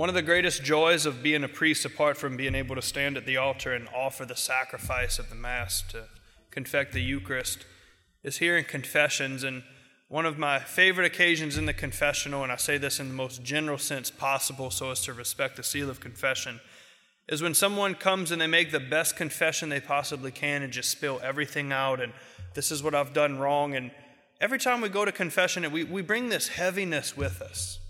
One of the greatest joys of being a priest, apart from being able to stand at the altar and offer the sacrifice of the Mass to confect the Eucharist, is hearing confessions. And one of my favorite occasions in the confessional, and I say this in the most general sense possible so as to respect the seal of confession, is when someone comes and they make the best confession they possibly can and just spill everything out and this is what I've done wrong. And every time we go to confession, we, we bring this heaviness with us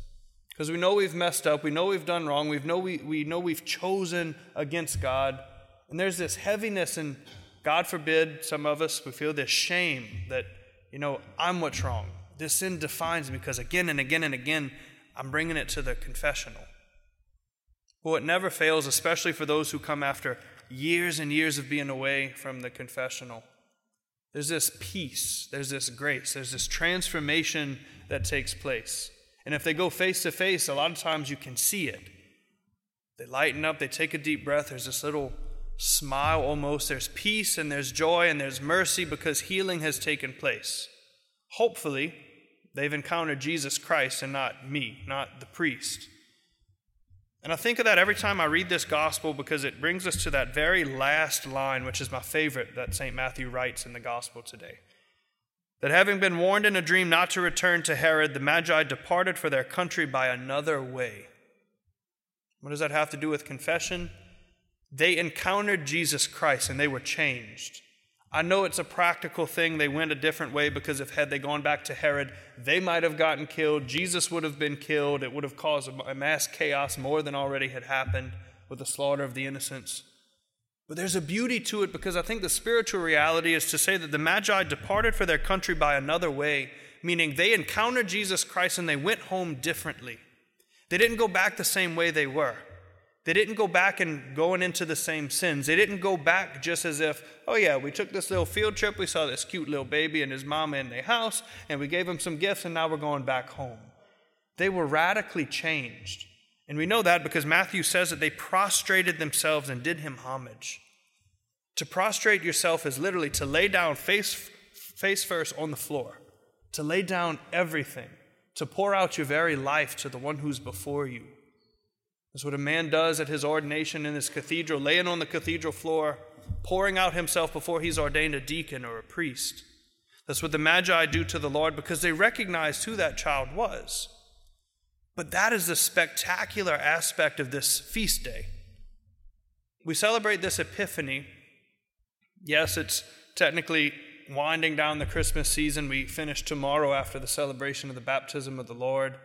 because we know we've messed up, we know we've done wrong, we know, we, we know we've chosen against God. And there's this heaviness, and God forbid, some of us, we feel this shame that, you know, I'm what's wrong. This sin defines me because again and again and again, I'm bringing it to the confessional. Well, it never fails, especially for those who come after years and years of being away from the confessional. There's this peace, there's this grace, there's this transformation that takes place. And if they go face to face, a lot of times you can see it. They lighten up, they take a deep breath, there's this little smile almost. There's peace and there's joy and there's mercy because healing has taken place. Hopefully, they've encountered Jesus Christ and not me, not the priest. And I think of that every time I read this gospel because it brings us to that very last line, which is my favorite that St. Matthew writes in the gospel today. That having been warned in a dream not to return to Herod, the Magi departed for their country by another way. What does that have to do with confession? They encountered Jesus Christ and they were changed. I know it's a practical thing. They went a different way because if had they gone back to Herod, they might have gotten killed. Jesus would have been killed. It would have caused a mass chaos more than already had happened with the slaughter of the innocents. But there's a beauty to it because I think the spiritual reality is to say that the Magi departed for their country by another way, meaning they encountered Jesus Christ and they went home differently. They didn't go back the same way they were. They didn't go back and going into the same sins. They didn't go back just as if, oh yeah, we took this little field trip, we saw this cute little baby and his mama in their house, and we gave him some gifts, and now we're going back home. They were radically changed. And we know that because Matthew says that they prostrated themselves and did him homage. To prostrate yourself is literally to lay down face, face first on the floor, to lay down everything, to pour out your very life to the one who's before you. That's what a man does at his ordination in his cathedral, laying on the cathedral floor, pouring out himself before he's ordained a deacon or a priest. That's what the Magi do to the Lord because they recognized who that child was. But that is the spectacular aspect of this feast day. We celebrate this Epiphany. Yes, it's technically winding down the Christmas season. We finish tomorrow after the celebration of the baptism of the Lord.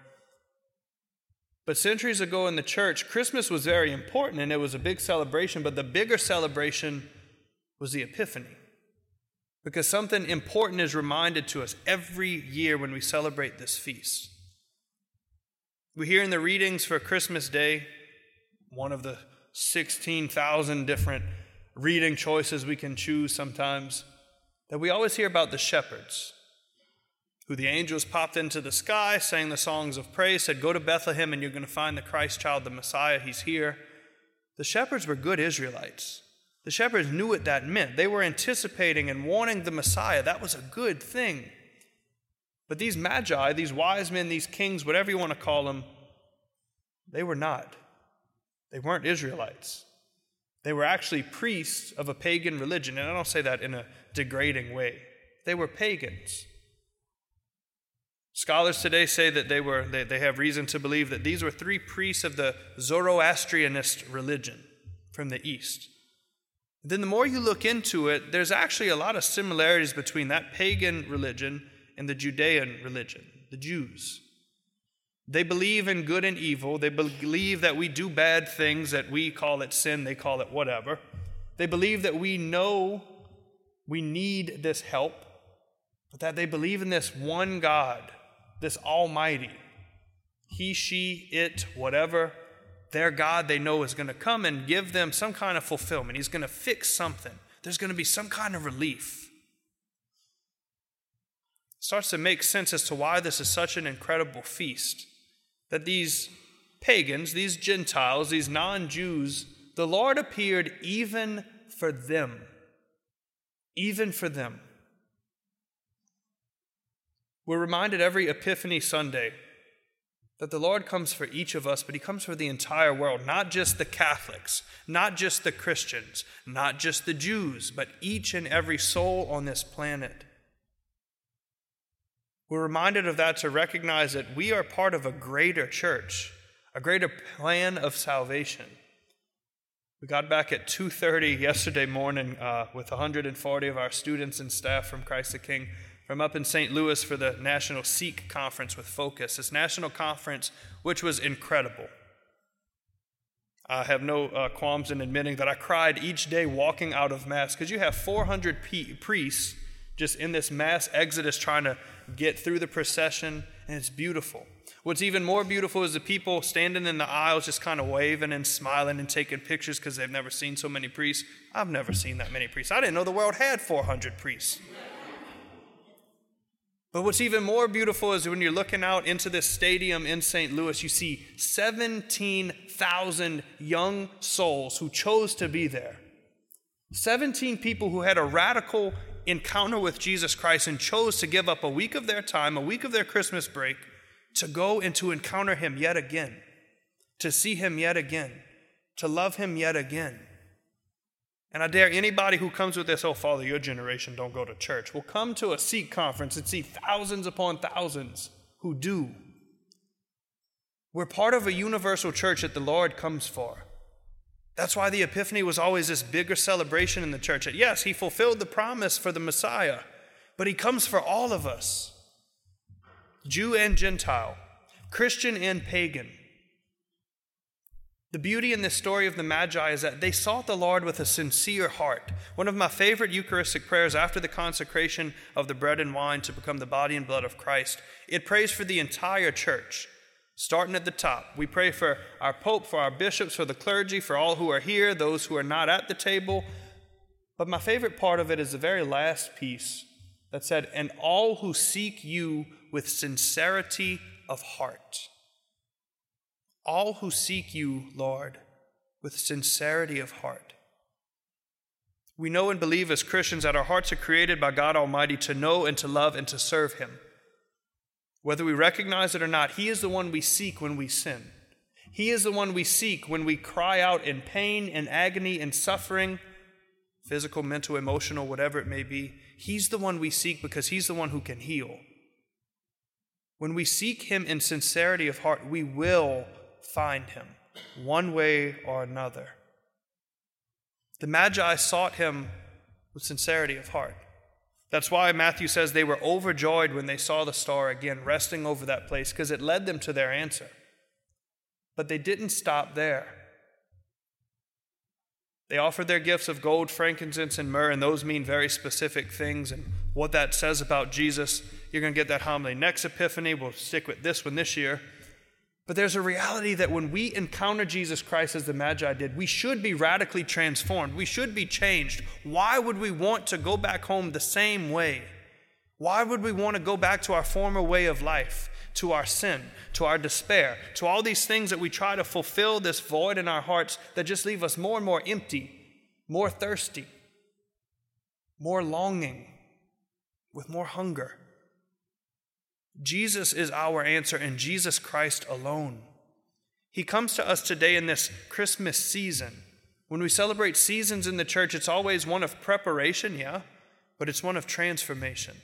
But centuries ago in the church, Christmas was very important and it was a big celebration, but the bigger celebration was the Epiphany. Because something important is reminded to us every year when we celebrate this feast. We hear in the readings for Christmas Day, one of the 16,000 different reading choices we can choose sometimes, that we always hear about the shepherds who the angels popped into the sky, sang the songs of praise, said, Go to Bethlehem and you're going to find the Christ child, the Messiah. He's here. The shepherds were good Israelites. The shepherds knew what that meant. They were anticipating and wanting the Messiah. That was a good thing. But these magi, these wise men, these kings, whatever you want to call them, they were not. They weren't Israelites. They were actually priests of a pagan religion. And I don't say that in a degrading way. They were pagans. Scholars today say that they, were, they, they have reason to believe that these were three priests of the Zoroastrianist religion from the East. Then, the more you look into it, there's actually a lot of similarities between that pagan religion and the Judean religion, the Jews. They believe in good and evil. They believe that we do bad things, that we call it sin, they call it whatever. They believe that we know we need this help, but that they believe in this one God this Almighty. He, she, it, whatever, their God they know is going to come and give them some kind of fulfillment. He's going to fix something. There's going to be some kind of relief. Starts to make sense as to why this is such an incredible feast. That these pagans, these Gentiles, these non Jews, the Lord appeared even for them. Even for them. We're reminded every Epiphany Sunday that the Lord comes for each of us, but He comes for the entire world, not just the Catholics, not just the Christians, not just the Jews, but each and every soul on this planet. We're reminded of that to recognize that we are part of a greater church, a greater plan of salvation. We got back at 2:30 yesterday morning uh, with 140 of our students and staff from Christ the King from up in St. Louis for the National Seek Conference with Focus. This national conference, which was incredible. I have no uh, qualms in admitting that I cried each day walking out of Mass because you have 400 p- priests just in this mass exodus trying to get through the procession, and it's beautiful. What's even more beautiful is the people standing in the aisles just kind of waving and smiling and taking pictures because they've never seen so many priests. I've never seen that many priests. I didn't know the world had 400 priests. But what's even more beautiful is when you're looking out into this stadium in St. Louis, you see 17,000 young souls who chose to be there. 17 people who had a radical encounter with Jesus Christ and chose to give up a week of their time, a week of their Christmas break, to go and to encounter Him yet again, to see Him yet again, to love Him yet again. And I dare anybody who comes with this, oh, Father, your generation don't go to church, will come to a Seek conference and see thousands upon thousands who do. We're part of a universal church that the Lord comes for. That's why the Epiphany was always this bigger celebration in the church. That yes, He fulfilled the promise for the Messiah, but He comes for all of us Jew and Gentile, Christian and pagan. The beauty in this story of the Magi is that they sought the Lord with a sincere heart. One of my favorite Eucharistic prayers after the consecration of the bread and wine to become the body and blood of Christ, it prays for the entire church. Starting at the top, we pray for our Pope, for our bishops, for the clergy, for all who are here, those who are not at the table. But my favorite part of it is the very last piece that said, And all who seek you with sincerity of heart all who seek you, Lord, with sincerity of heart. We know and believe as Christians that our hearts are created by God Almighty to know and to love and to serve Him. Whether we recognize it or not, He is the one we seek when we sin. He is the one we seek when we cry out in pain and agony and suffering, physical, mental, emotional, whatever it may be. He's the one we seek because He's the one who can heal. When we seek Him in sincerity of heart, we will find him, one way or another. The Magi sought him with sincerity of heart. That's why Matthew says they were overjoyed when they saw the star again resting over that place, because it led them to their answer. But they didn't stop there. They offered their gifts of gold, frankincense, and myrrh, and those mean very specific things. And what that says about Jesus, you're going to get that homily next Epiphany. We'll stick with this one this year. But there's a reality that when we encounter Jesus Christ as the Magi did, we should be radically transformed. We should be changed. Why would we want to go back home the same way? Why would we want to go back to our former way of life, to our sin, to our despair, to all these things that we try to fulfill this void in our hearts that just leave us more and more empty, more thirsty, more longing, with more hunger? Jesus is our answer, and Jesus Christ alone. He comes to us today in this Christmas season. When we celebrate seasons in the church, it's always one of preparation, yeah, but it's one of transformation.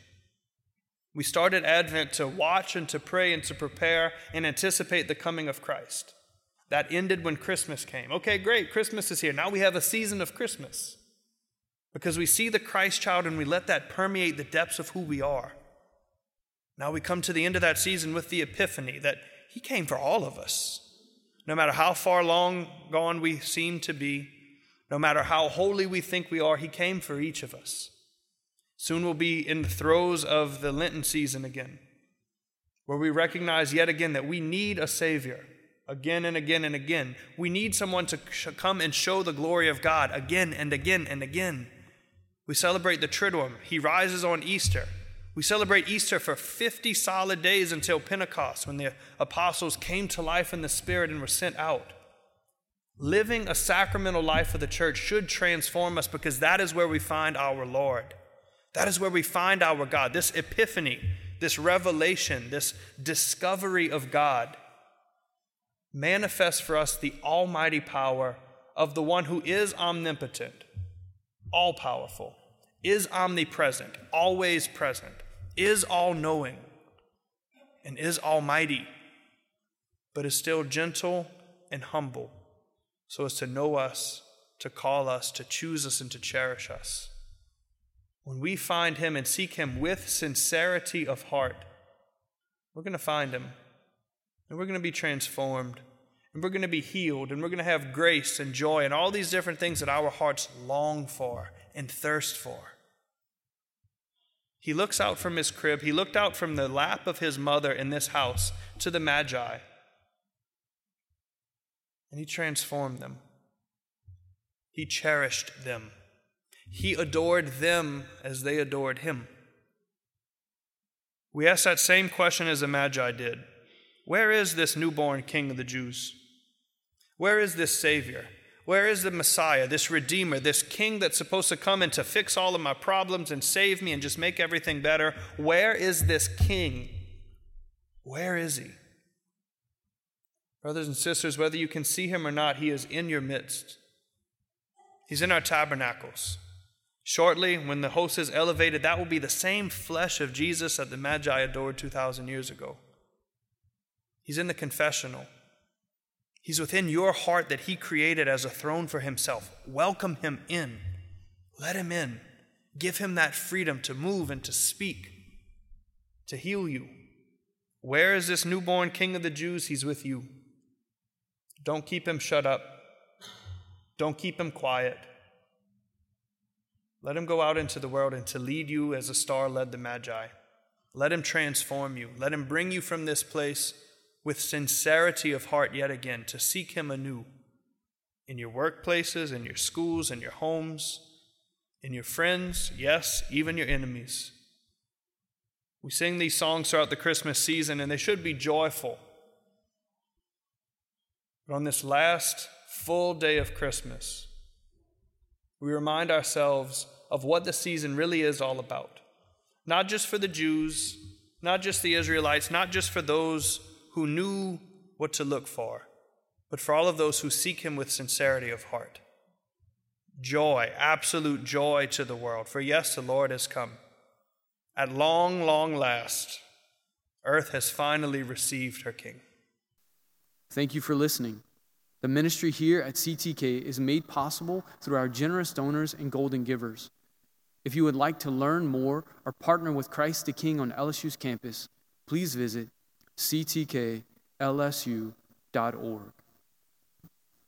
We started Advent to watch and to pray and to prepare and anticipate the coming of Christ. That ended when Christmas came. Okay, great, Christmas is here. Now we have a season of Christmas because we see the Christ child and we let that permeate the depths of who we are. Now we come to the end of that season with the epiphany that He came for all of us. No matter how far long gone we seem to be, no matter how holy we think we are, He came for each of us. Soon we'll be in the throes of the Lenten season again, where we recognize yet again that we need a Savior again and again and again. We need someone to come and show the glory of God again and again and again. We celebrate the Triduum. He rises on Easter. We celebrate Easter for 50 solid days until Pentecost when the apostles came to life in the Spirit and were sent out. Living a sacramental life for the church should transform us because that is where we find our Lord. That is where we find our God. This epiphany, this revelation, this discovery of God manifests for us the almighty power of the one who is omnipotent, all powerful, is omnipresent, always present, is all knowing, and is almighty, but is still gentle and humble, so as to know us, to call us, to choose us, and to cherish us. When we find Him and seek Him with sincerity of heart, we're going to find Him and we're going to be transformed and we're going to be healed and we're going to have grace and joy and all these different things that our hearts long for and thirst for. He looks out from his crib, he looked out from the lap of his mother in this house to the Magi, and he transformed them. He cherished them. He adored them as they adored him. We ask that same question as the Magi did Where is this newborn king of the Jews? Where is this Savior? Where is the Messiah, this Redeemer, this King that's supposed to come and to fix all of my problems and save me and just make everything better? Where is this King? Where is he? Brothers and sisters, whether you can see him or not, he is in your midst. He's in our tabernacles. Shortly, when the host is elevated, that will be the same flesh of Jesus that the Magi adored 2,000 years ago. He's in the confessional. He's within your heart that He created as a throne for Himself. Welcome Him in. Let Him in. Give Him that freedom to move and to speak, to heal you. Where is this newborn King of the Jews? He's with you. Don't keep Him shut up, don't keep Him quiet. Let Him go out into the world and to lead you as a star led the Magi. Let Him transform you. Let Him bring you from this place with sincerity of heart yet again to seek Him anew in your workplaces, in your schools, in your homes, in your friends, yes, even your enemies. We sing these songs throughout the Christmas season, and they should be joyful. But on this last full day of Christmas, we remind ourselves of what the season really is all about. Not just for the Jews, not just the Israelites, not just for those who knew what to look for, but for all of those who seek him with sincerity of heart. Joy, absolute joy to the world. For yes, the Lord has come. At long, long last, earth has finally received her King. Thank you for listening. The ministry here at CTK is made possible through our generous donors and golden givers. If you would like to learn more or partner with Christ the King on LSU's campus, please visit ctklsu.org.